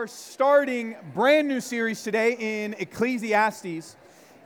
are starting brand new series today in Ecclesiastes.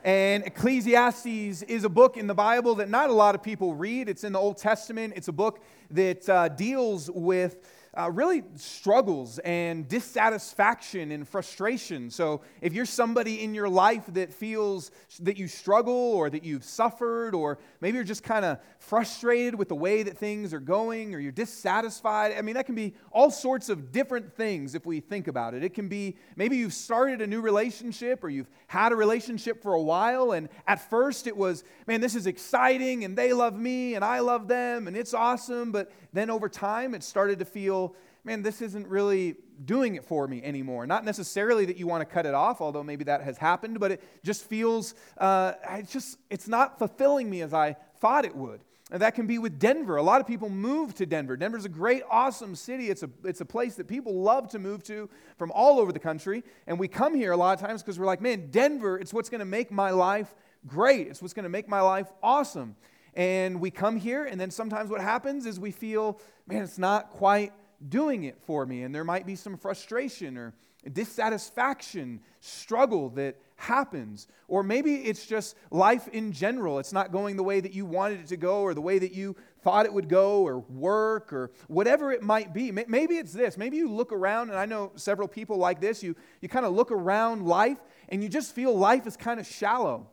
And Ecclesiastes is a book in the Bible that not a lot of people read. It's in the Old Testament. It's a book that uh, deals with uh, really struggles and dissatisfaction and frustration. So, if you're somebody in your life that feels that you struggle or that you've suffered, or maybe you're just kind of frustrated with the way that things are going, or you're dissatisfied, I mean, that can be all sorts of different things if we think about it. It can be maybe you've started a new relationship or you've had a relationship for a while, and at first it was, man, this is exciting, and they love me, and I love them, and it's awesome, but then over time it started to feel man, this isn't really doing it for me anymore. Not necessarily that you want to cut it off, although maybe that has happened, but it just feels, uh, it's just, it's not fulfilling me as I thought it would. And that can be with Denver. A lot of people move to Denver. Denver's a great, awesome city. It's a, it's a place that people love to move to from all over the country. And we come here a lot of times because we're like, man, Denver, it's what's going to make my life great. It's what's going to make my life awesome. And we come here, and then sometimes what happens is we feel, man, it's not quite doing it for me. And there might be some frustration or dissatisfaction, struggle that happens. Or maybe it's just life in general. It's not going the way that you wanted it to go or the way that you thought it would go or work or whatever it might be. Maybe it's this. Maybe you look around, and I know several people like this. You, you kind of look around life and you just feel life is kind of shallow.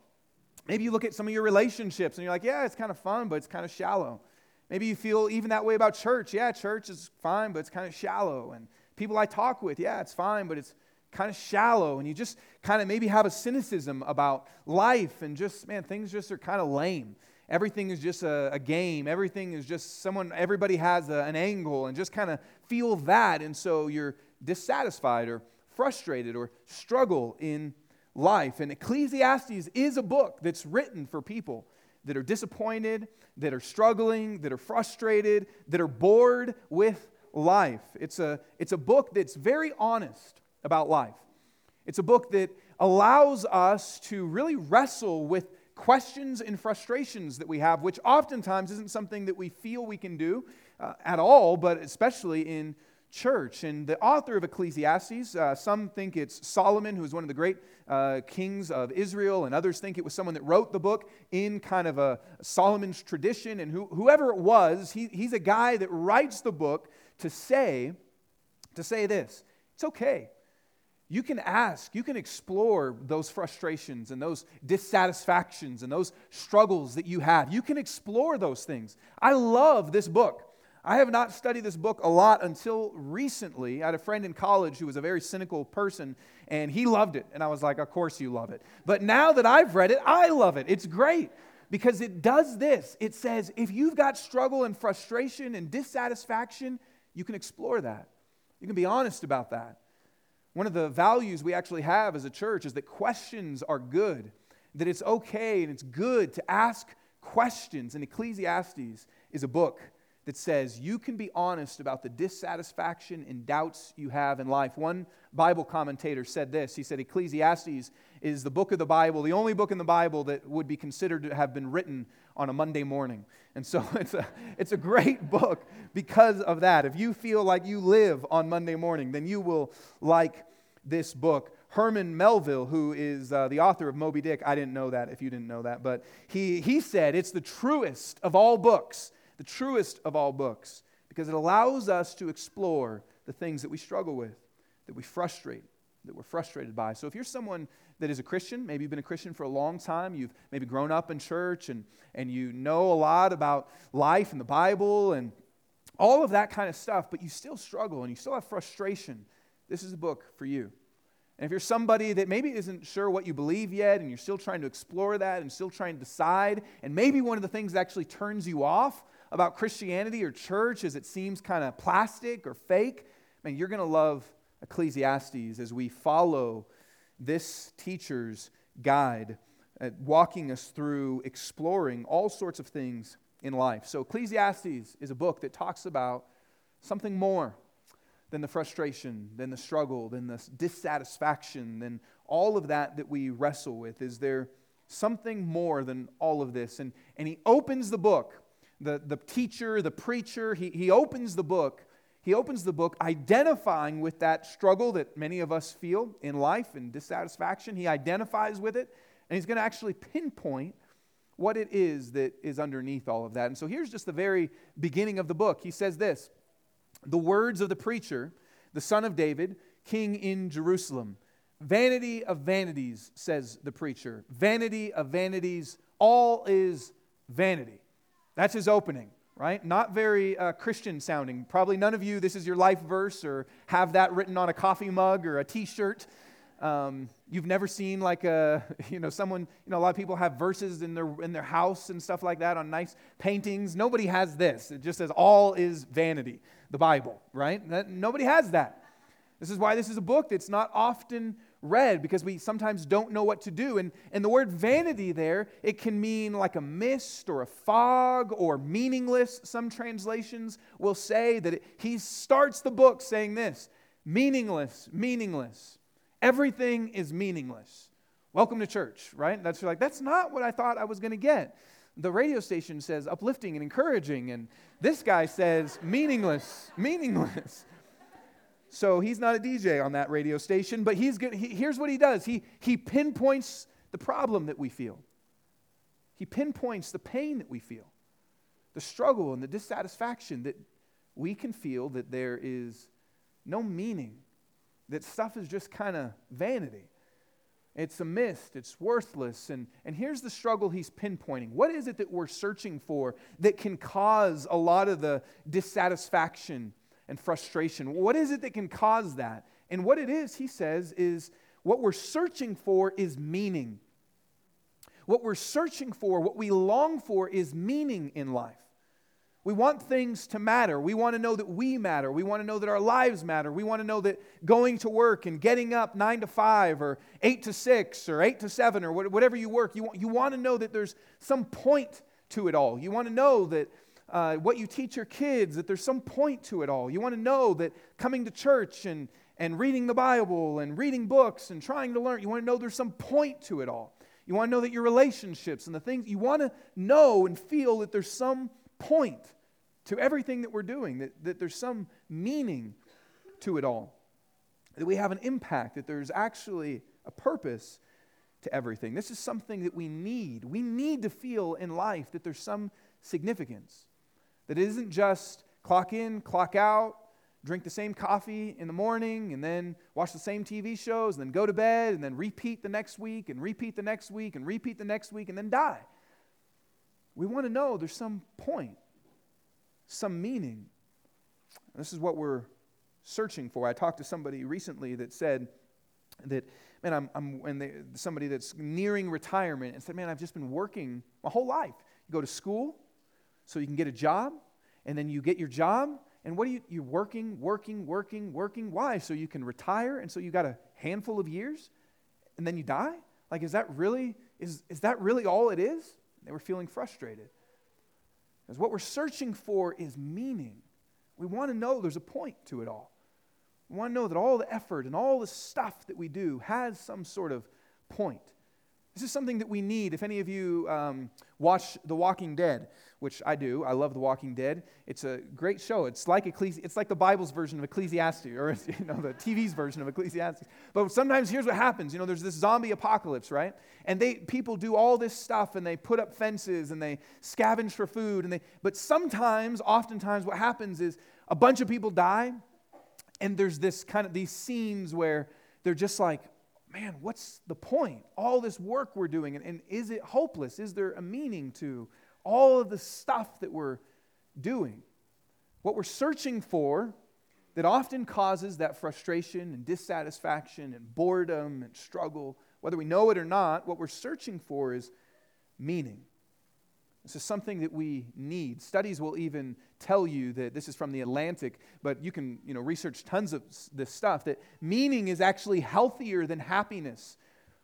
Maybe you look at some of your relationships and you're like, yeah, it's kind of fun, but it's kind of shallow. Maybe you feel even that way about church. Yeah, church is fine, but it's kind of shallow. And people I talk with, yeah, it's fine, but it's kind of shallow. And you just kind of maybe have a cynicism about life and just, man, things just are kind of lame. Everything is just a, a game. Everything is just someone, everybody has a, an angle and just kind of feel that. And so you're dissatisfied or frustrated or struggle in life. And Ecclesiastes is a book that's written for people that are disappointed, that are struggling, that are frustrated, that are bored with life. It's a, it's a book that's very honest about life. It's a book that allows us to really wrestle with questions and frustrations that we have, which oftentimes isn't something that we feel we can do uh, at all, but especially in church. And the author of Ecclesiastes, uh, some think it's Solomon, who was one of the great uh, kings of Israel, and others think it was someone that wrote the book in kind of a Solomon's tradition. And who, whoever it was, he, he's a guy that writes the book to say, to say this it's okay. You can ask, you can explore those frustrations and those dissatisfactions and those struggles that you have. You can explore those things. I love this book. I have not studied this book a lot until recently. I had a friend in college who was a very cynical person, and he loved it. And I was like, Of course you love it. But now that I've read it, I love it. It's great because it does this it says, if you've got struggle and frustration and dissatisfaction, you can explore that. You can be honest about that. One of the values we actually have as a church is that questions are good, that it's okay and it's good to ask questions. And Ecclesiastes is a book that says you can be honest about the dissatisfaction and doubts you have in life. One Bible commentator said this He said, Ecclesiastes is the book of the Bible, the only book in the Bible that would be considered to have been written on a Monday morning. And so it's a, it's a great book because of that. If you feel like you live on Monday morning, then you will like this book. Herman Melville, who is uh, the author of Moby Dick, I didn't know that if you didn't know that, but he, he said it's the truest of all books the truest of all books, because it allows us to explore the things that we struggle with, that we frustrate, that we're frustrated by. So if you're someone that is a Christian, maybe you've been a Christian for a long time, you've maybe grown up in church and, and you know a lot about life and the Bible and all of that kind of stuff, but you still struggle and you still have frustration, this is a book for you. And if you're somebody that maybe isn't sure what you believe yet and you're still trying to explore that and still trying to decide, and maybe one of the things that actually turns you off about Christianity or church is it seems kind of plastic or fake, man, you're going to love Ecclesiastes as we follow this teacher's guide, at walking us through exploring all sorts of things in life. So, Ecclesiastes is a book that talks about something more than the frustration, than the struggle, than the dissatisfaction, than all of that that we wrestle with. Is there something more than all of this? And, and he opens the book the, the teacher, the preacher, he, he opens the book he opens the book identifying with that struggle that many of us feel in life and dissatisfaction. He identifies with it, and he's going to actually pinpoint what it is that is underneath all of that. And so here's just the very beginning of the book. He says this The words of the preacher, the son of David, king in Jerusalem. Vanity of vanities, says the preacher. Vanity of vanities, all is vanity. That's his opening right? Not very uh, Christian sounding. Probably none of you, this is your life verse or have that written on a coffee mug or a t shirt. Um, you've never seen like a, you know, someone, you know, a lot of people have verses in their, in their house and stuff like that on nice paintings. Nobody has this. It just says, all is vanity, the Bible, right? That, nobody has that. This is why this is a book that's not often read because we sometimes don't know what to do. And, and the word vanity there, it can mean like a mist or a fog or meaningless. Some translations will say that it, he starts the book saying this meaningless, meaningless. Everything is meaningless. Welcome to church, right? That's like, that's not what I thought I was going to get. The radio station says uplifting and encouraging, and this guy says meaningless, meaningless. So he's not a DJ on that radio station, but he's good. He, here's what he does he, he pinpoints the problem that we feel, he pinpoints the pain that we feel, the struggle and the dissatisfaction that we can feel that there is no meaning, that stuff is just kind of vanity. It's a mist, it's worthless. And, and here's the struggle he's pinpointing. What is it that we're searching for that can cause a lot of the dissatisfaction and frustration. What is it that can cause that? And what it is, he says, is what we're searching for is meaning. What we're searching for, what we long for, is meaning in life. We want things to matter. We want to know that we matter. We want to know that our lives matter. We want to know that going to work and getting up nine to five or eight to six or eight to seven or whatever you work, you want, you want to know that there's some point to it all. You want to know that uh, what you teach your kids, that there's some point to it all. You want to know that coming to church and, and reading the Bible and reading books and trying to learn, you want to know there's some point to it all. You want to know that your relationships and the things, you want to know and feel that there's some point to everything that we're doing, that, that there's some meaning to it all, that we have an impact, that there's actually a purpose to everything. This is something that we need. We need to feel in life that there's some significance. That it isn't just clock in, clock out, drink the same coffee in the morning, and then watch the same TV shows, and then go to bed, and then repeat the next week, and repeat the next week, and repeat the next week, and then die. We want to know there's some point, some meaning. This is what we're searching for. I talked to somebody recently that said that, man, I'm, I'm when they, somebody that's nearing retirement and said, man, I've just been working my whole life. You go to school, so you can get a job, and then you get your job, and what are you, you're working, working, working, working. Why? So you can retire, and so you got a handful of years, and then you die? Like, is that really, is, is that really all it is? They were feeling frustrated. Because what we're searching for is meaning. We want to know there's a point to it all. We want to know that all the effort and all the stuff that we do has some sort of point. This is something that we need. If any of you um, watch The Walking Dead, which I do, I love The Walking Dead. It's a great show. It's like Ecclesi- it's like the Bible's version of Ecclesiastes, or you know the TV's version of Ecclesiastes. But sometimes here's what happens. You know, there's this zombie apocalypse, right? And they people do all this stuff, and they put up fences, and they scavenge for food, and they. But sometimes, oftentimes, what happens is a bunch of people die, and there's this kind of these scenes where they're just like, man, what's the point? All this work we're doing, and, and is it hopeless? Is there a meaning to all of the stuff that we're doing? What we're searching for that often causes that frustration and dissatisfaction and boredom and struggle, whether we know it or not, what we're searching for is meaning. This is something that we need. Studies will even tell you that this is from the Atlantic, but you can you know, research tons of this stuff that meaning is actually healthier than happiness.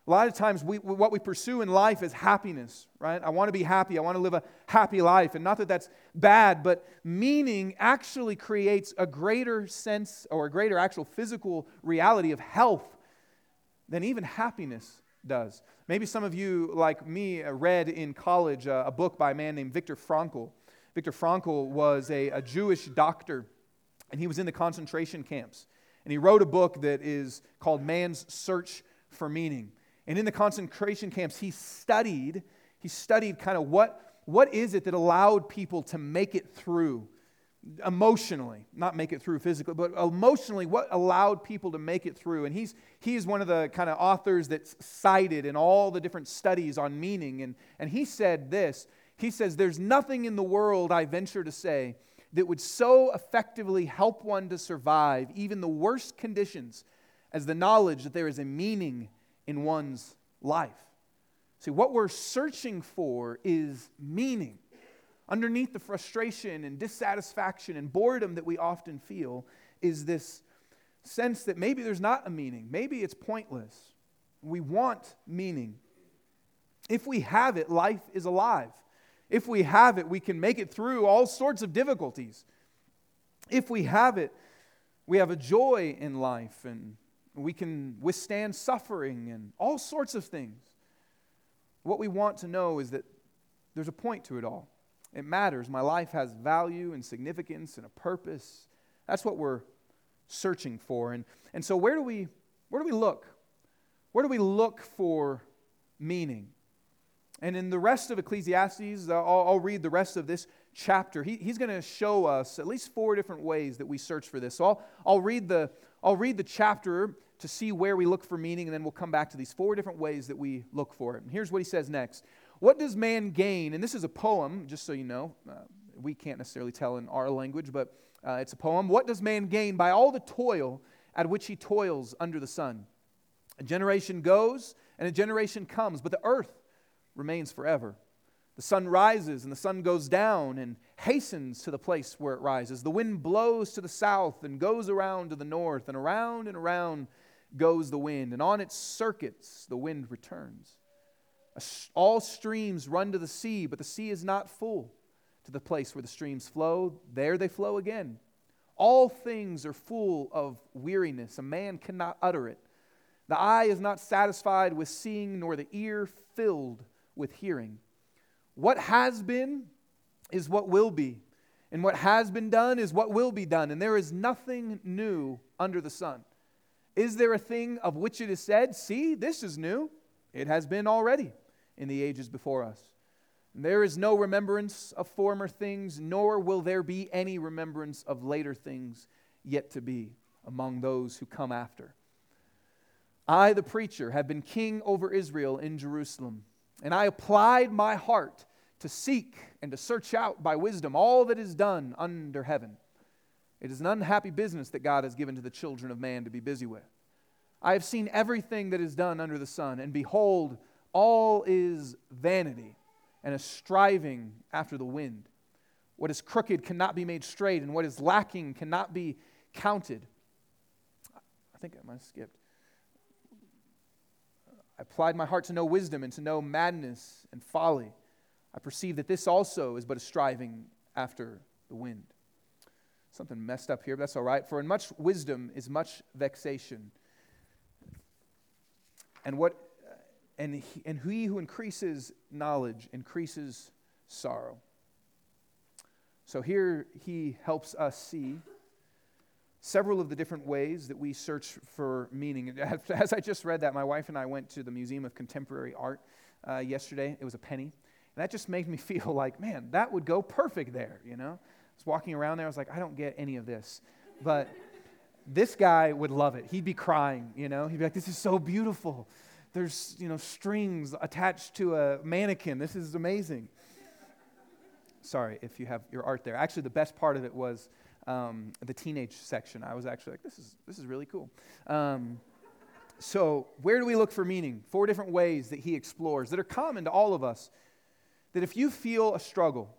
A lot of times, we, what we pursue in life is happiness, right? I want to be happy. I want to live a happy life. And not that that's bad, but meaning actually creates a greater sense or a greater actual physical reality of health than even happiness does. Maybe some of you, like me, uh, read in college uh, a book by a man named Viktor Frankl. Viktor Frankl was a, a Jewish doctor and he was in the concentration camps. And he wrote a book that is called Man's Search for Meaning. And in the concentration camps, he studied, he studied kind of what, what is it that allowed people to make it through emotionally, not make it through physically, but emotionally, what allowed people to make it through. And he's, he's one of the kind of authors that's cited in all the different studies on meaning. And, and he said this He says, There's nothing in the world, I venture to say, that would so effectively help one to survive even the worst conditions as the knowledge that there is a meaning in one's life. See, what we're searching for is meaning. Underneath the frustration and dissatisfaction and boredom that we often feel is this sense that maybe there's not a meaning, maybe it's pointless. We want meaning. If we have it, life is alive. If we have it, we can make it through all sorts of difficulties. If we have it, we have a joy in life and we can withstand suffering and all sorts of things. What we want to know is that there's a point to it all. It matters. My life has value and significance and a purpose. That's what we're searching for. And, and so where do we where do we look? Where do we look for meaning? And in the rest of Ecclesiastes, I'll, I'll read the rest of this chapter. He, he's going to show us at least four different ways that we search for this. So I'll, I'll, read the, I'll read the chapter to see where we look for meaning, and then we'll come back to these four different ways that we look for it. And here's what he says next What does man gain? And this is a poem, just so you know. Uh, we can't necessarily tell in our language, but uh, it's a poem. What does man gain by all the toil at which he toils under the sun? A generation goes and a generation comes, but the earth remains forever. The sun rises and the sun goes down and hastens to the place where it rises. The wind blows to the south and goes around to the north, and around and around goes the wind. And on its circuits, the wind returns. All streams run to the sea, but the sea is not full. To the place where the streams flow, there they flow again. All things are full of weariness. A man cannot utter it. The eye is not satisfied with seeing, nor the ear filled with hearing. What has been is what will be, and what has been done is what will be done, and there is nothing new under the sun. Is there a thing of which it is said, See, this is new? It has been already in the ages before us. There is no remembrance of former things, nor will there be any remembrance of later things yet to be among those who come after. I, the preacher, have been king over Israel in Jerusalem and I applied my heart to seek and to search out by wisdom all that is done under heaven. It is an unhappy business that God has given to the children of man to be busy with. I have seen everything that is done under the sun, and behold, all is vanity and a striving after the wind. What is crooked cannot be made straight, and what is lacking cannot be counted. I think I might have skipped. I applied my heart to know wisdom and to know madness and folly. I perceive that this also is but a striving after the wind. Something messed up here, but that's all right. For in much wisdom is much vexation. And what and he, and he who increases knowledge increases sorrow. So here he helps us see several of the different ways that we search for meaning. As I just read that, my wife and I went to the Museum of Contemporary Art uh, yesterday. It was a penny. And that just made me feel like, man, that would go perfect there, you know? I was walking around there, I was like, I don't get any of this. But this guy would love it. He'd be crying, you know? He'd be like, this is so beautiful. There's, you know, strings attached to a mannequin. This is amazing. Sorry if you have your art there. Actually, the best part of it was um, the teenage section. I was actually like, this is, this is really cool. Um, so, where do we look for meaning? Four different ways that he explores that are common to all of us. That if you feel a struggle,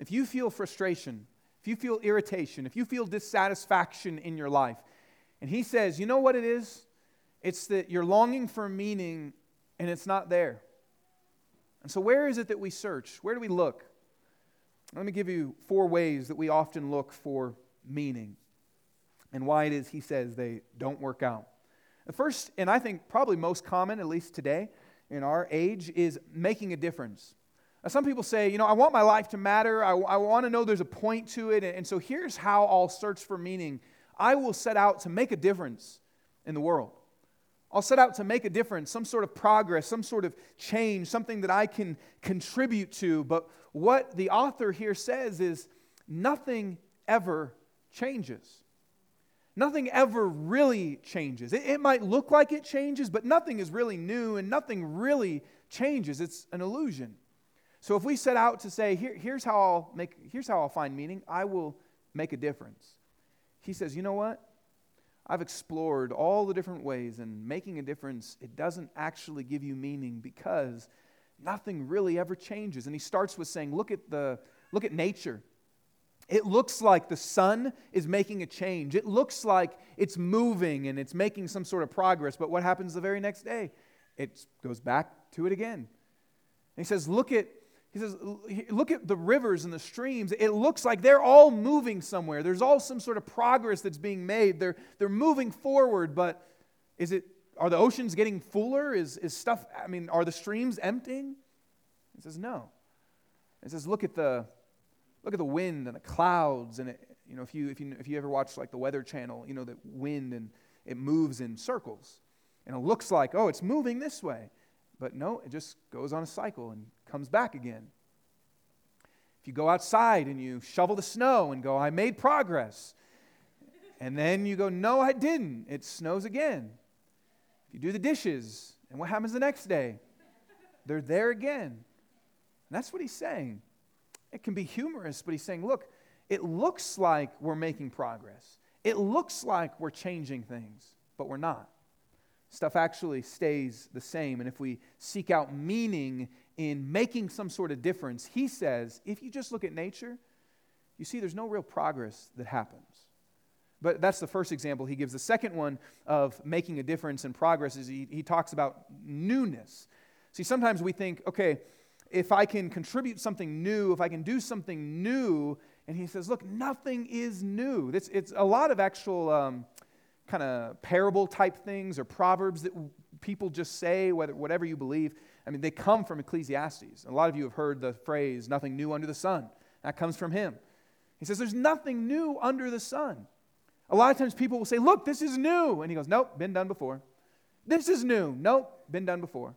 if you feel frustration, if you feel irritation, if you feel dissatisfaction in your life, and he says, you know what it is? It's that you're longing for meaning and it's not there. And so, where is it that we search? Where do we look? Let me give you four ways that we often look for meaning and why it is he says they don't work out. The first, and I think probably most common, at least today in our age, is making a difference. Now, some people say, you know, I want my life to matter. I, I want to know there's a point to it. And, and so here's how I'll search for meaning I will set out to make a difference in the world. I'll set out to make a difference, some sort of progress, some sort of change, something that I can contribute to. But what the author here says is nothing ever changes. Nothing ever really changes. It, it, might look like it changes, but nothing is really new and nothing really changes. It's an illusion. So if we set out to say, Here, here's, how I'll make, here's how I'll find meaning, I will make a difference. He says, You know what? I've explored all the different ways, and making a difference, it doesn't actually give you meaning because nothing really ever changes. And he starts with saying, Look at, the, look at nature. It looks like the sun is making a change. It looks like it's moving and it's making some sort of progress. But what happens the very next day? It goes back to it again. And he says, Look at he says, look at the rivers and the streams. It looks like they're all moving somewhere. There's all some sort of progress that's being made. They're, they're moving forward, but is it, are the oceans getting fuller? Is, is stuff, I mean, are the streams emptying? He says, no. He says, look at the, look at the wind and the clouds. And, it, you know, if you, if, you, if you ever watch like the Weather Channel, you know, the wind and it moves in circles. And it looks like, oh, it's moving this way. But no, it just goes on a cycle and comes back again. If you go outside and you shovel the snow and go, I made progress, and then you go, No, I didn't, it snows again. If you do the dishes, and what happens the next day? They're there again. And that's what he's saying. It can be humorous, but he's saying, Look, it looks like we're making progress. It looks like we're changing things, but we're not. Stuff actually stays the same. And if we seek out meaning in making some sort of difference, he says, if you just look at nature, you see there's no real progress that happens. But that's the first example he gives. The second one of making a difference and progress is he, he talks about newness. See, sometimes we think, okay, if I can contribute something new, if I can do something new, and he says, look, nothing is new. It's, it's a lot of actual um, kind of parable type things or proverbs that people just say, whether, whatever you believe. I mean, they come from Ecclesiastes. A lot of you have heard the phrase, nothing new under the sun. That comes from him. He says, There's nothing new under the sun. A lot of times people will say, Look, this is new. And he goes, Nope, been done before. This is new. Nope, been done before.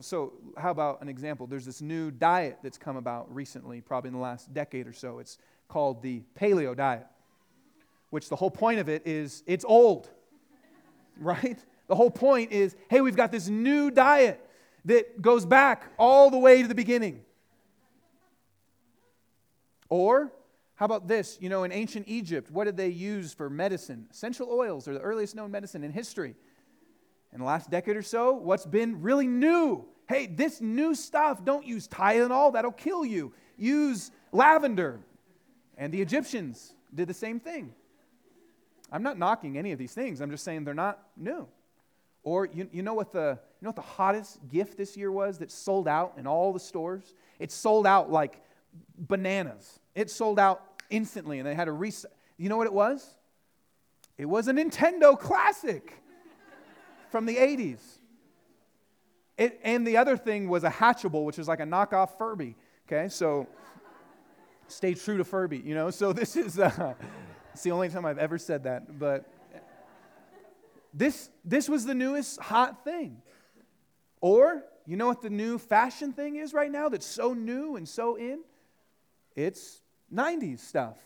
So, how about an example? There's this new diet that's come about recently, probably in the last decade or so. It's called the paleo diet, which the whole point of it is it's old, right? The whole point is hey, we've got this new diet that goes back all the way to the beginning. Or, how about this? You know, in ancient Egypt, what did they use for medicine? Essential oils are the earliest known medicine in history. In the last decade or so, what's been really new? Hey, this new stuff, don't use Tylenol, that'll kill you. Use lavender. And the Egyptians did the same thing. I'm not knocking any of these things, I'm just saying they're not new. Or you, you, know what the, know what the hottest gift this year was that sold out in all the stores? It sold out like bananas. It sold out instantly and they had a reset. You know what it was? It was a Nintendo classic from the 80s. It, and the other thing was a Hatchimal, which is like a knockoff Furby. Okay, so stay true to Furby, you know? So this is, uh, it's the only time I've ever said that, but this, this was the newest hot thing. Or, you know what the new fashion thing is right now that's so new and so in? It's 90s stuff.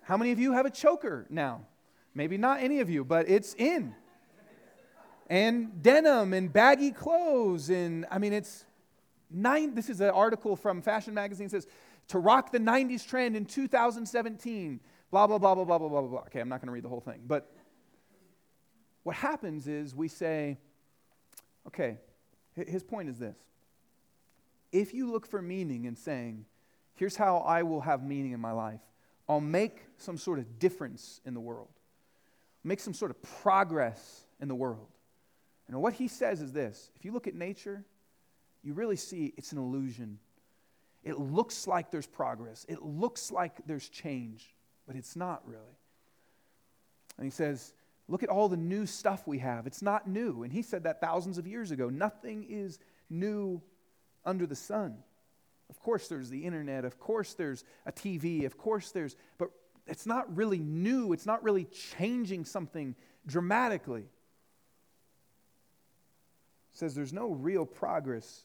How many of you have a choker now? Maybe not any of you, but it's in. And denim and baggy clothes. And I mean, it's nine. This is an article from Fashion Magazine says to rock the 90s trend in 2017. Blah, blah, blah, blah, blah, blah, blah, blah. Okay, I'm not going to read the whole thing. But what happens is we say, okay, his point is this. If you look for meaning in saying, here's how I will have meaning in my life, I'll make some sort of difference in the world, make some sort of progress in the world. And what he says is this if you look at nature, you really see it's an illusion. It looks like there's progress, it looks like there's change, but it's not really. And he says, Look at all the new stuff we have. It's not new. And he said that thousands of years ago. Nothing is new under the sun. Of course, there's the internet. Of course, there's a TV. Of course, there's, but it's not really new. It's not really changing something dramatically. It says there's no real progress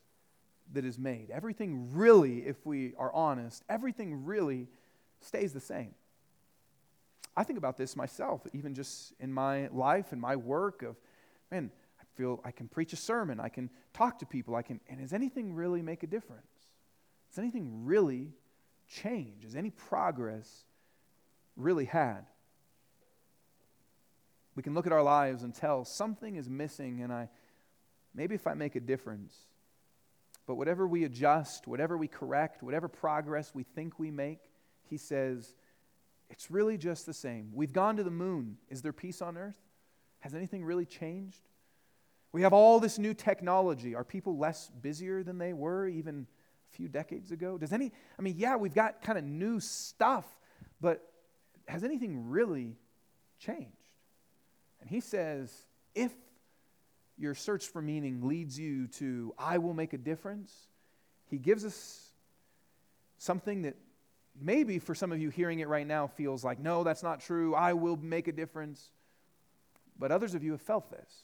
that is made. Everything really, if we are honest, everything really stays the same. I think about this myself, even just in my life and my work of, man, I feel I can preach a sermon, I can talk to people, I can, and does anything really make a difference? Does anything really change? Is any progress really had? We can look at our lives and tell something is missing, and I, maybe if I make a difference, but whatever we adjust, whatever we correct, whatever progress we think we make, he says, it's really just the same. We've gone to the moon. Is there peace on earth? Has anything really changed? We have all this new technology. Are people less busier than they were even a few decades ago? Does any, I mean, yeah, we've got kind of new stuff, but has anything really changed? And he says, if your search for meaning leads you to, I will make a difference, he gives us something that maybe for some of you hearing it right now feels like, no, that's not true. I will make a difference. But others of you have felt this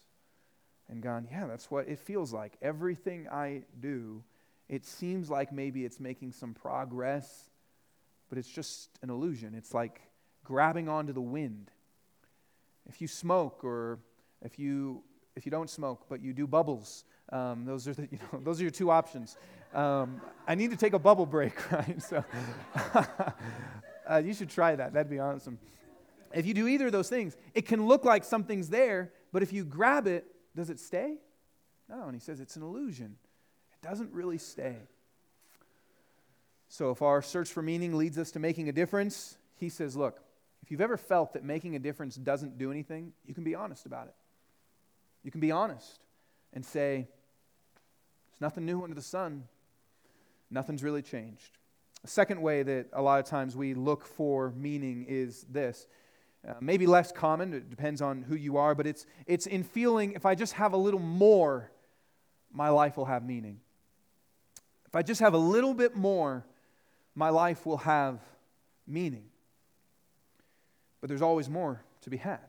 and gone, yeah, that's what it feels like. Everything I do, it seems like maybe it's making some progress, but it's just an illusion. It's like grabbing onto the wind. If you smoke or if you if you don't smoke but you do bubbles, um, those are the, you know those are your two options. Um, I need to take a bubble break, right? So uh, you should try that. That'd be awesome. If you do either of those things, it can look like something's there, but if you grab it, does it stay? No, and he says it's an illusion. It doesn't really stay. So if our search for meaning leads us to making a difference, he says, look, if you've ever felt that making a difference doesn't do anything, you can be honest about it. You can be honest and say, there's nothing new under the sun nothing's really changed. A second way that a lot of times we look for meaning is this. Uh, maybe less common, it depends on who you are, but it's, it's in feeling if I just have a little more, my life will have meaning. If I just have a little bit more, my life will have meaning. But there's always more to be had.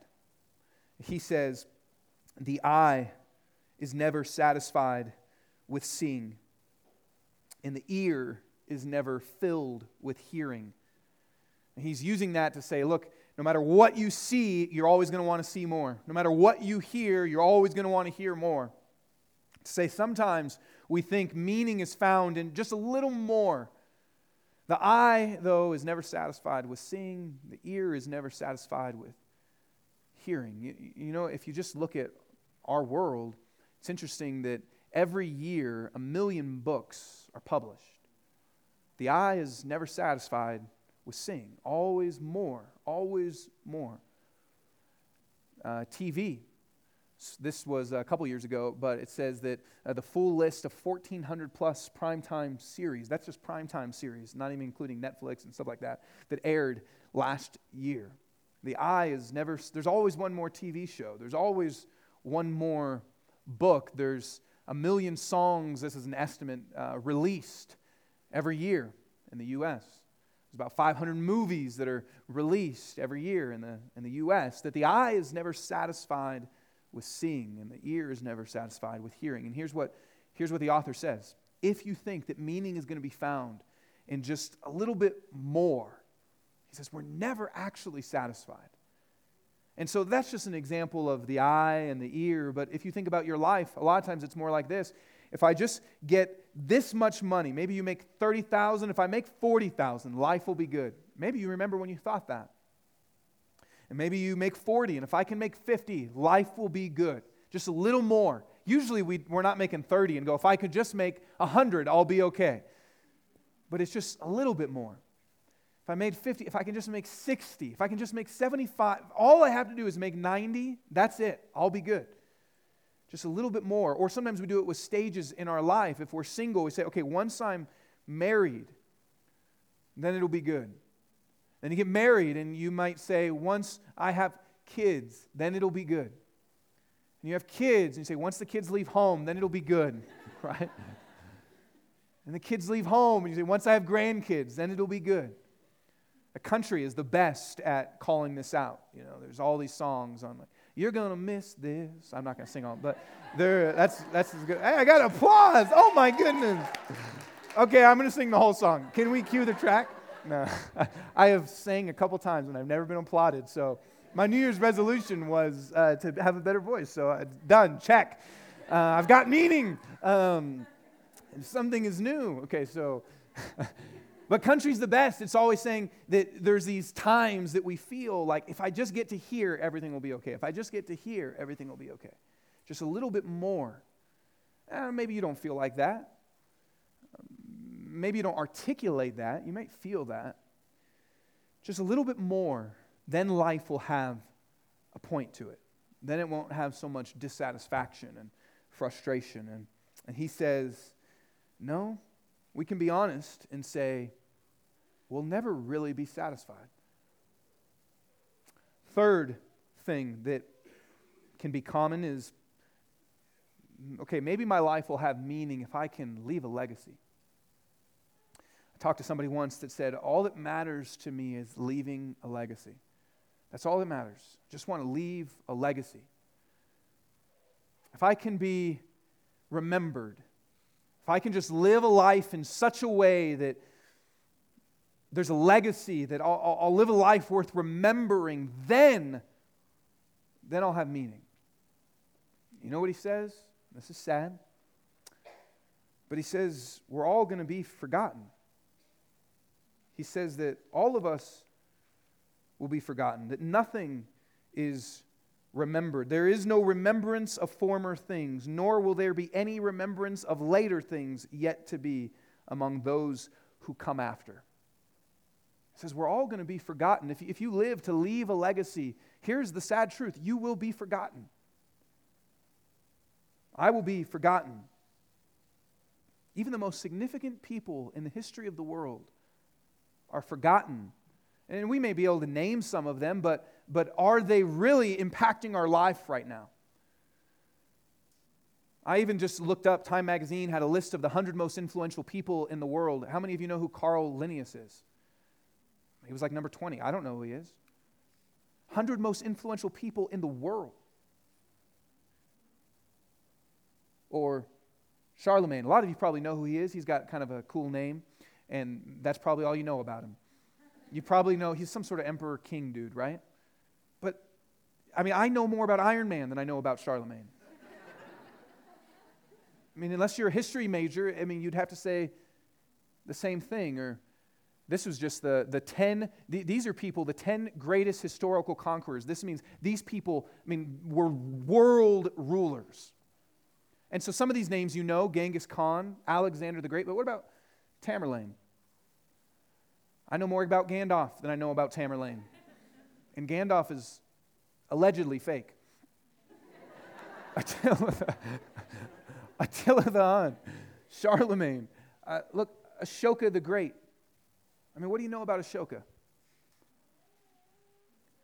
He says, The eye is never satisfied with seeing and the ear is never filled with hearing. And he's using that to say, look, no matter what you see, you're always going to want to see more. No matter what you hear, you're always going to want to hear more. To say sometimes we think meaning is found in just a little more. The eye, though, is never satisfied with seeing, the ear is never satisfied with hearing. You, you know, if you just look at our world, it's interesting that every year a million books are published. The eye is never satisfied with seeing, always more, always more. Uh, TV. This was a couple years ago, but it says that uh, the full list of 1,400 plus primetime series, that's just primetime series, not even including Netflix and stuff like that, that aired last year. The eye is never, there's always one more TV show, there's always one more book, there's a million songs, this is an estimate, uh, released every year in the U.S. There's about 500 movies that are released every year in the, in the U.S. That the eye is never satisfied with seeing and the ear is never satisfied with hearing. And here's what, here's what the author says If you think that meaning is going to be found in just a little bit more, he says, we're never actually satisfied. And so that's just an example of the eye and the ear. But if you think about your life, a lot of times it's more like this. If I just get this much money, maybe you make 30,000, if I make 40,000, life will be good. Maybe you remember when you thought that. And maybe you make 40, and if I can make 50, life will be good. Just a little more. Usually we, we're not making 30 and go, if I could just make 100, I'll be okay. But it's just a little bit more if I made 50, if I can just make 60, if I can just make 75, all I have to do is make 90, that's it. I'll be good. Just a little bit more. Or sometimes we do it with stages in our life. If we're single, we say, okay, once I'm married, then it'll be good. Then you get married, and you might say, once I have kids, then it'll be good. And you have kids, and you say, once the kids leave home, then it'll be good, right? And the kids leave home, and you say, once I have grandkids, then it'll be good. A country is the best at calling this out. You know, there's all these songs on like, you're gonna miss this. I'm not gonna sing on, but there, that's that's as good. Hey, I got applause. Oh my goodness. Okay, I'm gonna sing the whole song. Can we cue the track? No, I have sang a couple times and I've never been applauded. So my New Year's resolution was uh, to have a better voice. So uh, done. Check. Uh, I've got meaning. Um, something is new. Okay, so. But country's the best. It's always saying that there's these times that we feel like if I just get to here, everything will be okay. If I just get to here, everything will be okay. Just a little bit more. Eh, maybe you don't feel like that. Maybe you don't articulate that. You might feel that. Just a little bit more, then life will have a point to it. Then it won't have so much dissatisfaction and frustration. And, and he says, No, we can be honest and say, we'll never really be satisfied. Third thing that can be common is okay, maybe my life will have meaning if I can leave a legacy. I talked to somebody once that said, All that matters to me is leaving a legacy. That's all that matters. Just want to leave a legacy. If I can be remembered, if I can just live a life in such a way that there's a legacy, that I'll, I'll live a life worth remembering, then, then I'll have meaning. You know what he says? This is sad. But he says, we're all going to be forgotten. He says that all of us will be forgotten, that nothing is remembered. There is no remembrance of former things, nor will there be any remembrance of later things yet to be among those who come after. Says, We're all going to be forgotten. If, if you live to leave a legacy, here's the sad truth you will be forgotten. I will be forgotten. Even the most significant people in the history of the world are forgotten. And we may be able to name some of them, but but are they really impacting our life right now? I even just looked up, Time Magazine had a list of the 100 most influential people in the world. How many of you know who Carl Linnaeus is? He was like number 20. I don't know who he is. 100 most influential people in the world. Or Charlemagne. A lot of you probably know who he is. He's got kind of a cool name, and that's probably all you know about him. You probably know he's some sort of emperor king dude, right? But, I mean, I know more about Iron Man than I know about Charlemagne. I mean, unless you're a history major, I mean, you'd have to say the same thing. Or this was just the, the 10, the, these are people, the 10 greatest historical conquerors. This means these people, I mean, were world rulers. And so some of these names you know Genghis Khan, Alexander the Great, but what about Tamerlane? I know more about Gandalf than I know about Tamerlane. And Gandalf is allegedly fake. Attila, Attila the Hun, Charlemagne. Uh, look, Ashoka the Great. I mean, what do you know about Ashoka?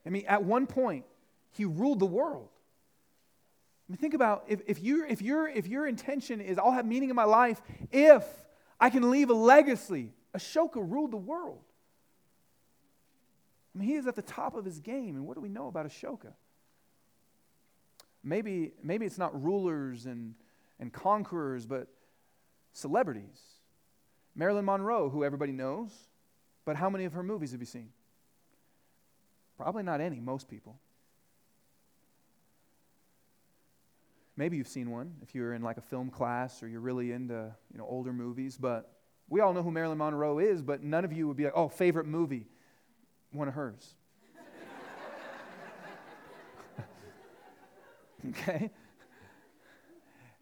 I mean, at one point, he ruled the world. I mean, think about if, if, you, if, your, if your intention is, I'll have meaning in my life if I can leave a legacy. Ashoka ruled the world. I mean, he is at the top of his game. And what do we know about Ashoka? Maybe, maybe it's not rulers and, and conquerors, but celebrities. Marilyn Monroe, who everybody knows, but how many of her movies have you seen? Probably not any, most people. Maybe you've seen one if you're in like a film class or you're really into you know, older movies, but we all know who Marilyn Monroe is, but none of you would be like, oh, favorite movie one of hers. okay?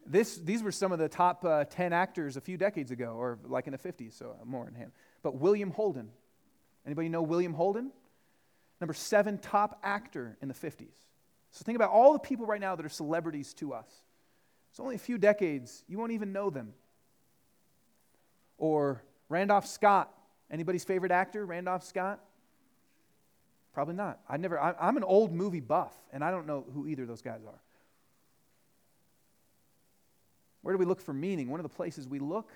This, these were some of the top uh, 10 actors a few decades ago, or like in the 50s, so more in hand. But William Holden. Anybody know William Holden? Number seven top actor in the 50s. So think about all the people right now that are celebrities to us. It's only a few decades, you won't even know them. Or Randolph Scott. Anybody's favorite actor, Randolph Scott? Probably not. I never, I, I'm an old movie buff, and I don't know who either of those guys are. Where do we look for meaning? One of the places we look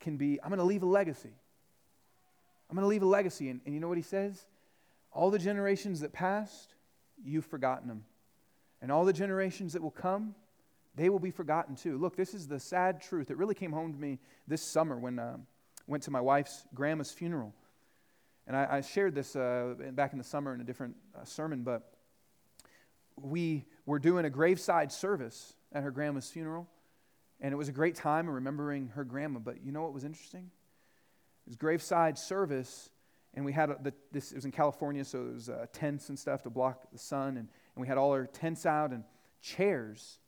can be I'm going to leave a legacy. I'm going to leave a legacy. And, and you know what he says? All the generations that passed, you've forgotten them. And all the generations that will come, they will be forgotten too. Look, this is the sad truth. It really came home to me this summer when I um, went to my wife's grandma's funeral. And I, I shared this uh, back in the summer in a different uh, sermon, but we were doing a graveside service at her grandma's funeral. And it was a great time remembering her grandma. But you know what was interesting? It was graveside service, and we had the, this. It was in California, so it was uh, tents and stuff to block the sun, and, and we had all our tents out and chairs,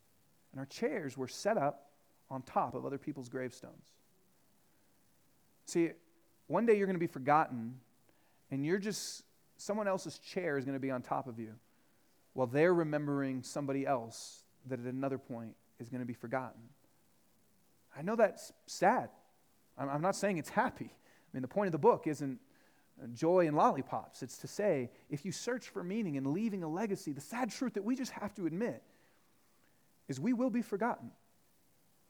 and our chairs were set up on top of other people's gravestones. See, one day you're going to be forgotten, and you're just someone else's chair is going to be on top of you, while they're remembering somebody else that at another point is going to be forgotten. I know that's sad. I'm not saying it's happy. Mean, the point of the book isn't uh, joy and lollipops. It's to say, if you search for meaning and leaving a legacy, the sad truth that we just have to admit is we will be forgotten.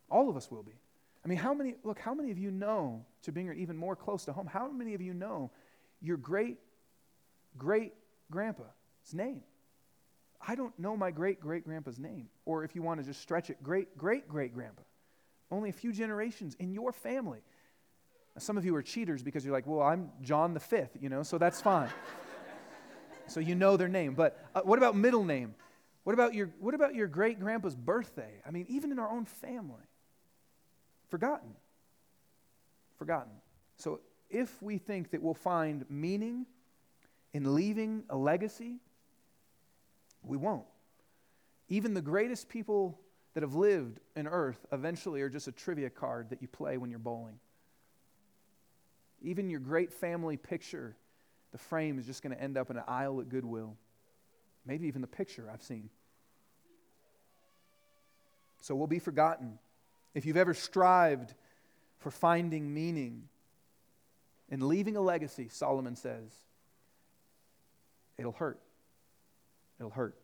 All of us will be. I mean, how many, look, how many of you know, to bring it even more close to home, how many of you know your great, great grandpa's name? I don't know my great great grandpa's name. Or if you want to just stretch it, great great great grandpa. Only a few generations in your family. Some of you are cheaters because you're like, well, I'm John the fifth, you know, so that's fine. so you know their name. But uh, what about middle name? What about your, what about your great grandpa's birthday? I mean, even in our own family. Forgotten. Forgotten. So if we think that we'll find meaning in leaving a legacy, we won't. Even the greatest people that have lived in earth eventually are just a trivia card that you play when you're bowling. Even your great family picture, the frame is just going to end up in an aisle at Goodwill. Maybe even the picture I've seen. So we'll be forgotten. If you've ever strived for finding meaning and leaving a legacy, Solomon says, it'll hurt. It'll hurt.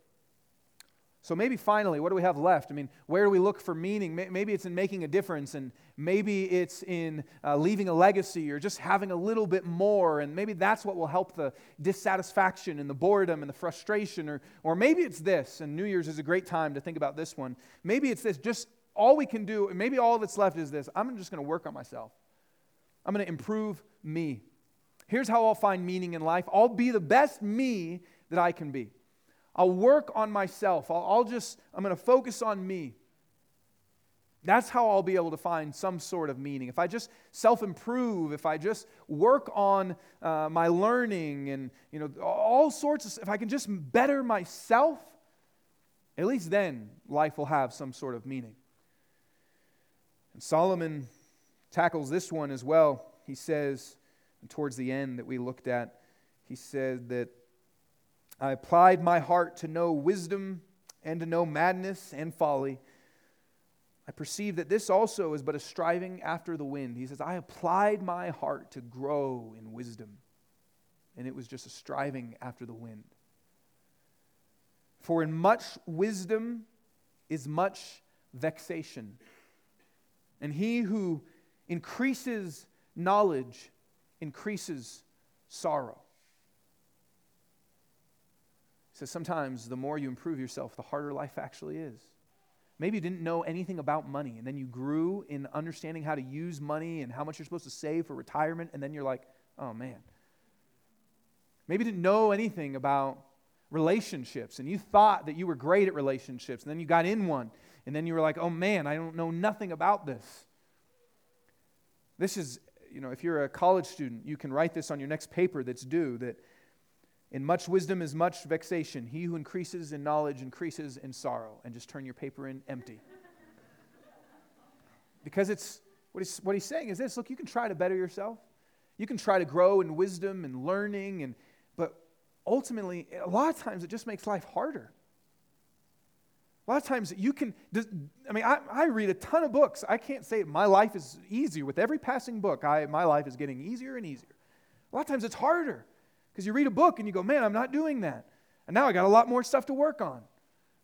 So maybe finally, what do we have left? I mean, where do we look for meaning? Maybe it's in making a difference, and maybe it's in uh, leaving a legacy or just having a little bit more, and maybe that's what will help the dissatisfaction and the boredom and the frustration. Or, or maybe it's this, and New Year's is a great time to think about this one. Maybe it's this, just all we can do, and maybe all that's left is this I'm just going to work on myself, I'm going to improve me. Here's how I'll find meaning in life I'll be the best me that I can be. I'll work on myself. I'll, I'll just, I'm going to focus on me. That's how I'll be able to find some sort of meaning. If I just self improve, if I just work on uh, my learning and, you know, all sorts of, if I can just better myself, at least then life will have some sort of meaning. And Solomon tackles this one as well. He says, towards the end that we looked at, he said that I applied my heart to know wisdom and to know madness and folly. I perceive that this also is but a striving after the wind. He says, I applied my heart to grow in wisdom, and it was just a striving after the wind. For in much wisdom is much vexation, and he who increases knowledge increases sorrow. So sometimes the more you improve yourself, the harder life actually is. Maybe you didn't know anything about money, and then you grew in understanding how to use money and how much you're supposed to save for retirement, and then you're like, oh man. Maybe you didn't know anything about relationships, and you thought that you were great at relationships, and then you got in one, and then you were like, oh man, I don't know nothing about this. This is, you know, if you're a college student, you can write this on your next paper that's due that in much wisdom is much vexation. He who increases in knowledge increases in sorrow. And just turn your paper in empty. because it's what he's, what he's saying is this look, you can try to better yourself. You can try to grow in wisdom and learning, and, but ultimately, a lot of times it just makes life harder. A lot of times you can, I mean, I, I read a ton of books. I can't say my life is easier. With every passing book, I, my life is getting easier and easier. A lot of times it's harder. Because you read a book and you go, man, I'm not doing that. And now I got a lot more stuff to work on.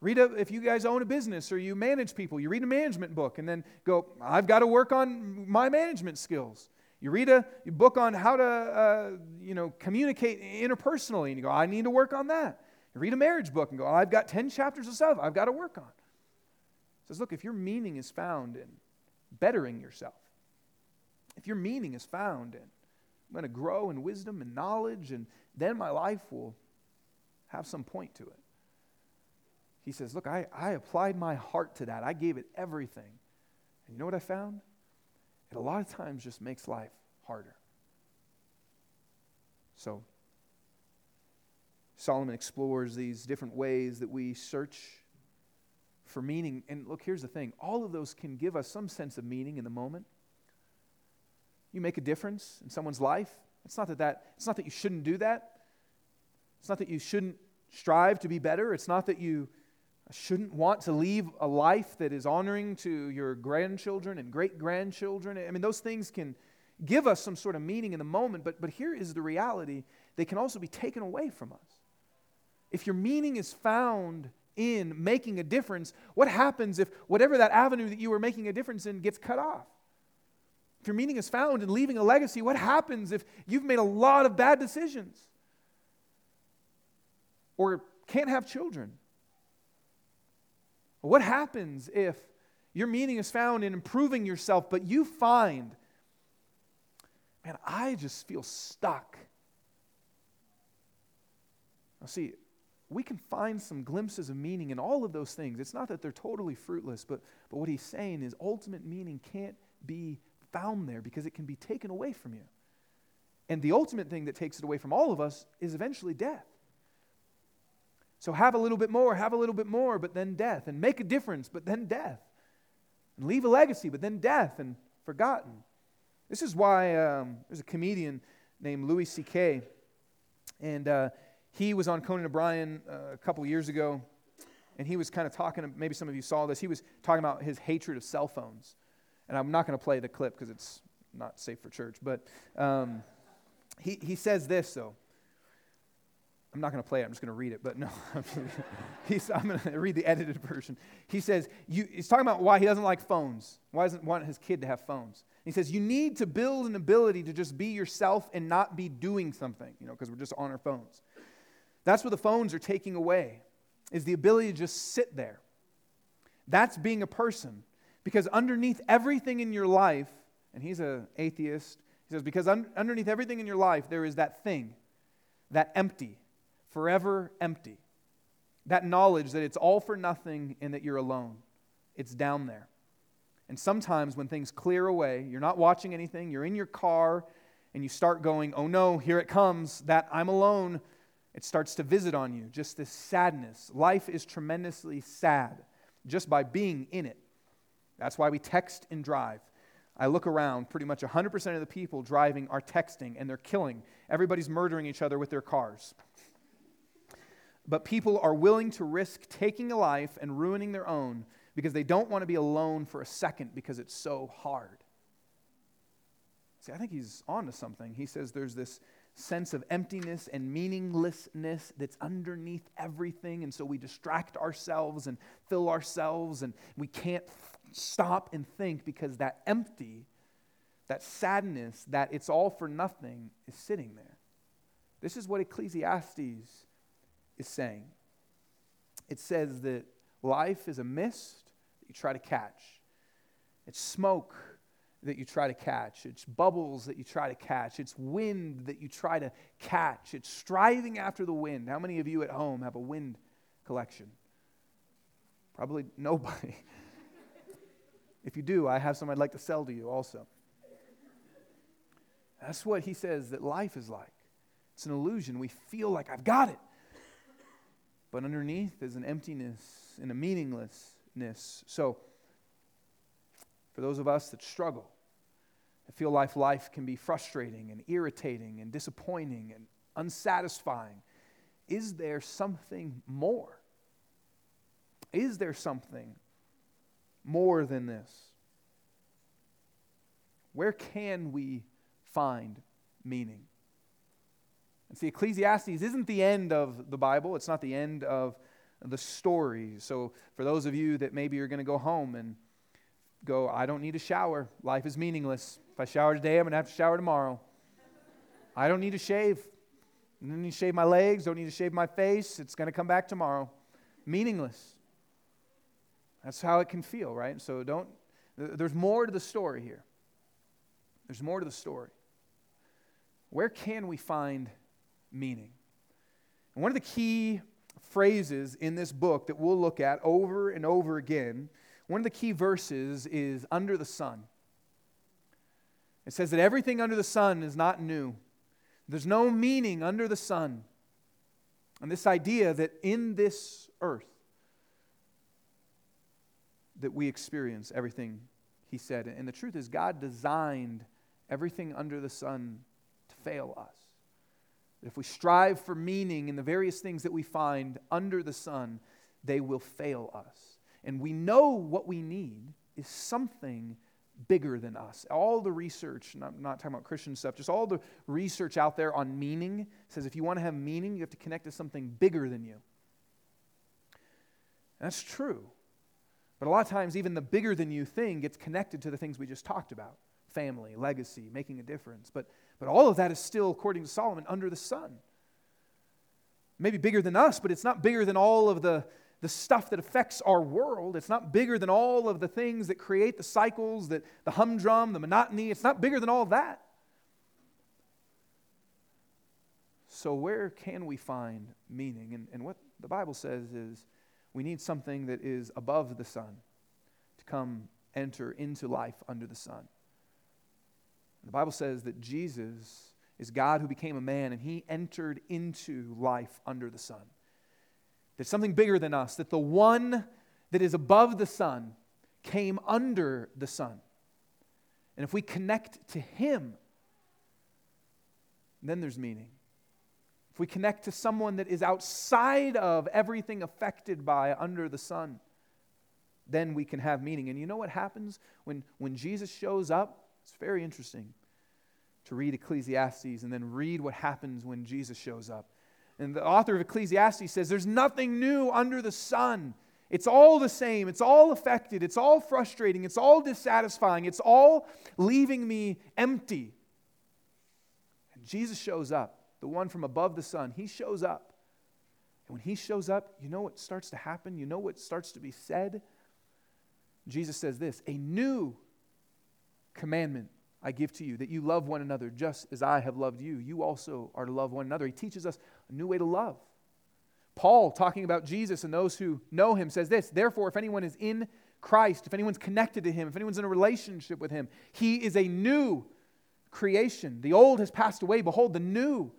Read a, if you guys own a business or you manage people, you read a management book and then go, I've got to work on my management skills. You read a book on how to, uh, you know, communicate interpersonally, and you go, I need to work on that. You read a marriage book and go, I've got 10 chapters of stuff I've got to work on. It says, look, if your meaning is found in bettering yourself, if your meaning is found in, I'm going to grow in wisdom and knowledge, and then my life will have some point to it. He says, Look, I, I applied my heart to that. I gave it everything. And you know what I found? It a lot of times just makes life harder. So, Solomon explores these different ways that we search for meaning. And look, here's the thing all of those can give us some sense of meaning in the moment. You make a difference in someone's life. It's not that, that, it's not that you shouldn't do that. It's not that you shouldn't strive to be better. It's not that you shouldn't want to leave a life that is honoring to your grandchildren and great grandchildren. I mean, those things can give us some sort of meaning in the moment, but, but here is the reality they can also be taken away from us. If your meaning is found in making a difference, what happens if whatever that avenue that you were making a difference in gets cut off? If your meaning is found in leaving a legacy, what happens if you've made a lot of bad decisions? Or can't have children? What happens if your meaning is found in improving yourself, but you find, man, I just feel stuck? Now, see, we can find some glimpses of meaning in all of those things. It's not that they're totally fruitless, but, but what he's saying is ultimate meaning can't be found there because it can be taken away from you. And the ultimate thing that takes it away from all of us is eventually death. So have a little bit more, have a little bit more, but then death. And make a difference, but then death. And leave a legacy, but then death and forgotten. This is why um, there's a comedian named Louis C.K., and uh, he was on Conan O'Brien uh, a couple years ago, and he was kind of talking, maybe some of you saw this, he was talking about his hatred of cell phones. And I'm not going to play the clip because it's not safe for church, but um, he, he says this, though. I'm not going to play it. I'm just going to read it. But no, he's, I'm going to read the edited version. He says, you, he's talking about why he doesn't like phones. Why doesn't want his kid to have phones? He says, you need to build an ability to just be yourself and not be doing something, you know, because we're just on our phones. That's what the phones are taking away, is the ability to just sit there. That's being a person. Because underneath everything in your life, and he's an atheist, he says, because un- underneath everything in your life, there is that thing, that empty, forever empty. That knowledge that it's all for nothing and that you're alone. It's down there. And sometimes when things clear away, you're not watching anything, you're in your car, and you start going, oh no, here it comes, that I'm alone. It starts to visit on you, just this sadness. Life is tremendously sad just by being in it. That's why we text and drive. I look around, pretty much 100% of the people driving are texting and they're killing. Everybody's murdering each other with their cars but people are willing to risk taking a life and ruining their own because they don't want to be alone for a second because it's so hard. See, I think he's on to something. He says there's this sense of emptiness and meaninglessness that's underneath everything, and so we distract ourselves and fill ourselves, and we can't stop and think because that empty, that sadness, that it's all for nothing is sitting there. This is what Ecclesiastes is saying. It says that life is a mist that you try to catch, it's smoke that you try to catch, it's bubbles that you try to catch, it's wind that you try to catch, it's striving after the wind. How many of you at home have a wind collection? Probably nobody. if you do, I have some I'd like to sell to you also. That's what he says that life is like. It's an illusion. We feel like I've got it. But underneath is an emptiness and a meaninglessness. So, for those of us that struggle, that feel life life can be frustrating and irritating and disappointing and unsatisfying, is there something more? Is there something more than this? Where can we find meaning? And see, Ecclesiastes isn't the end of the Bible. It's not the end of the story. So, for those of you that maybe you're going to go home and go, I don't need a shower, life is meaningless. If I shower today, I'm going to have to shower tomorrow. I don't need to shave. I don't need to shave my legs, don't need to shave my face. It's going to come back tomorrow. Meaningless. That's how it can feel, right? So don't, there's more to the story here. There's more to the story. Where can we find meaning? And one of the key phrases in this book that we'll look at over and over again, one of the key verses is under the sun. It says that everything under the sun is not new. There's no meaning under the sun. And this idea that in this earth that we experience everything he said. And the truth is God designed everything under the sun to fail us. If we strive for meaning in the various things that we find under the sun, they will fail us. And we know what we need is something bigger than us. All the research, and I'm not talking about Christian stuff, just all the research out there on meaning says if you want to have meaning, you have to connect to something bigger than you. That's true. But a lot of times, even the bigger than you thing gets connected to the things we just talked about family, legacy, making a difference. But, but all of that is still, according to Solomon, under the sun. Maybe bigger than us, but it's not bigger than all of the, the stuff that affects our world. It's not bigger than all of the things that create the cycles, that the humdrum, the monotony. It's not bigger than all that. So, where can we find meaning? And, and what the Bible says is we need something that is above the sun to come enter into life under the sun. The Bible says that Jesus is God who became a man and he entered into life under the sun. There's something bigger than us, that the one that is above the sun came under the sun. And if we connect to him, then there's meaning. If we connect to someone that is outside of everything affected by under the sun, then we can have meaning. And you know what happens when, when Jesus shows up? It's very interesting to read Ecclesiastes and then read what happens when Jesus shows up. And the author of Ecclesiastes says, There's nothing new under the sun. It's all the same. It's all affected. It's all frustrating. It's all dissatisfying. It's all leaving me empty. And Jesus shows up, the one from above the sun. He shows up. And when he shows up, you know what starts to happen? You know what starts to be said? Jesus says this A new commandment I give to you, that you love one another just as I have loved you. You also are to love one another. He teaches us a new way to love. Paul, talking about Jesus and those who know him, says this Therefore, if anyone is in Christ, if anyone's connected to him, if anyone's in a relationship with him, he is a new creation. The old has passed away. Behold, the new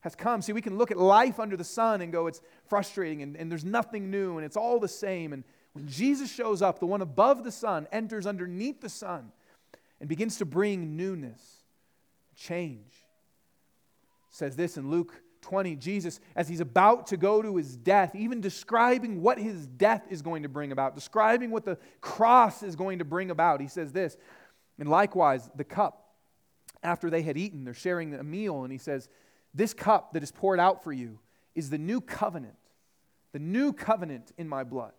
has come. See, we can look at life under the sun and go, it's frustrating and, and there's nothing new and it's all the same. And when Jesus shows up, the one above the sun enters underneath the sun and begins to bring newness, change. It says this in Luke 20, Jesus, as he's about to go to his death, even describing what his death is going to bring about, describing what the cross is going to bring about, he says this, and likewise, the cup, after they had eaten, they're sharing a meal, and he says, This cup that is poured out for you is the new covenant, the new covenant in my blood.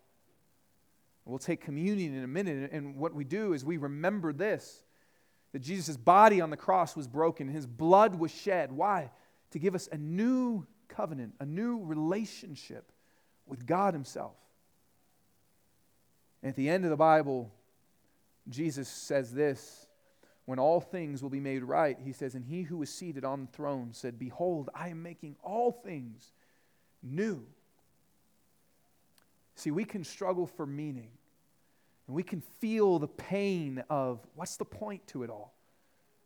We'll take communion in a minute, and what we do is we remember this that Jesus' body on the cross was broken, his blood was shed. Why? To give us a new covenant, a new relationship with God Himself. And at the end of the Bible, Jesus says this when all things will be made right, He says, And he who is seated on the throne said, Behold, I am making all things new. See, we can struggle for meaning. And we can feel the pain of what's the point to it all?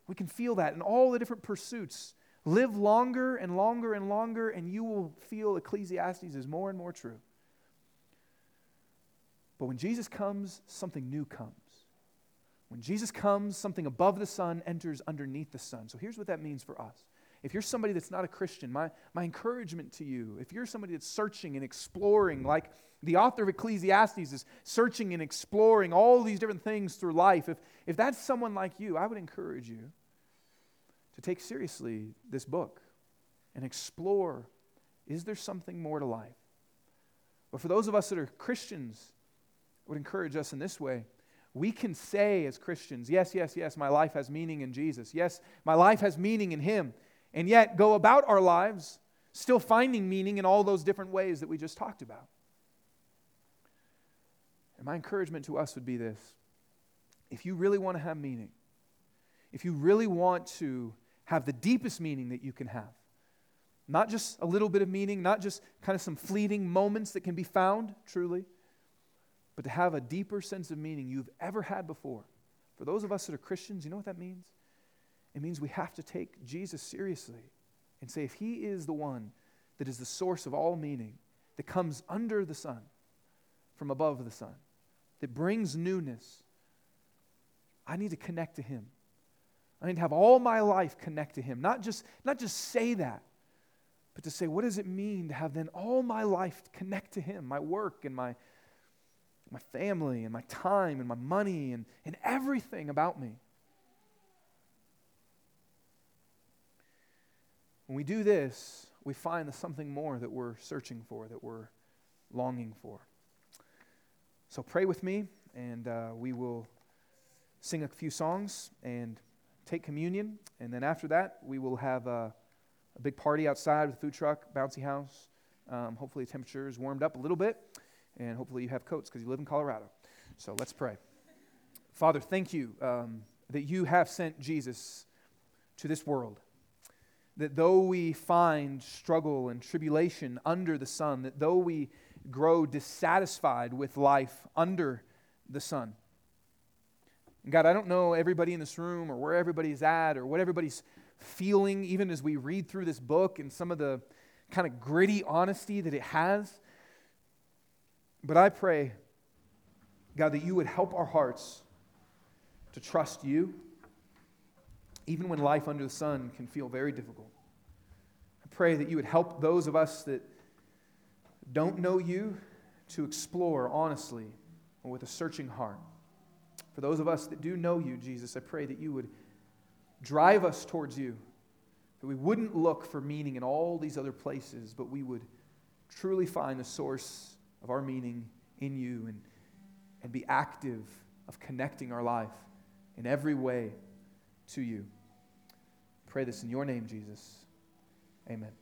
We can feel that in all the different pursuits. Live longer and longer and longer, and you will feel Ecclesiastes is more and more true. But when Jesus comes, something new comes. When Jesus comes, something above the sun enters underneath the sun. So here's what that means for us. If you're somebody that's not a Christian, my, my encouragement to you, if you're somebody that's searching and exploring, like the author of Ecclesiastes is searching and exploring all these different things through life, if, if that's someone like you, I would encourage you to take seriously this book and explore is there something more to life? But for those of us that are Christians, I would encourage us in this way. We can say as Christians, yes, yes, yes, my life has meaning in Jesus. Yes, my life has meaning in Him. And yet go about our lives still finding meaning in all those different ways that we just talked about. And my encouragement to us would be this if you really want to have meaning, if you really want to have the deepest meaning that you can have, not just a little bit of meaning, not just kind of some fleeting moments that can be found, truly, but to have a deeper sense of meaning you've ever had before. For those of us that are Christians, you know what that means? It means we have to take Jesus seriously and say, if He is the one that is the source of all meaning, that comes under the sun, from above the sun, that brings newness, I need to connect to Him. I need to have all my life connect to Him. Not just, not just say that, but to say, what does it mean to have then all my life connect to Him, my work and my, my family and my time and my money and, and everything about me? When we do this, we find the something more that we're searching for, that we're longing for. So pray with me, and uh, we will sing a few songs and take communion. And then after that, we will have a, a big party outside with a food truck, bouncy house. Um, hopefully, the temperature is warmed up a little bit, and hopefully, you have coats because you live in Colorado. So let's pray. Father, thank you um, that you have sent Jesus to this world. That though we find struggle and tribulation under the sun, that though we grow dissatisfied with life under the sun, God, I don't know everybody in this room or where everybody's at or what everybody's feeling, even as we read through this book and some of the kind of gritty honesty that it has. But I pray, God, that you would help our hearts to trust you, even when life under the sun can feel very difficult. I pray that you would help those of us that don't know you to explore honestly and with a searching heart. For those of us that do know you, Jesus, I pray that you would drive us towards you, that we wouldn't look for meaning in all these other places, but we would truly find the source of our meaning in you and, and be active of connecting our life in every way to you. I pray this in your name, Jesus. Amen.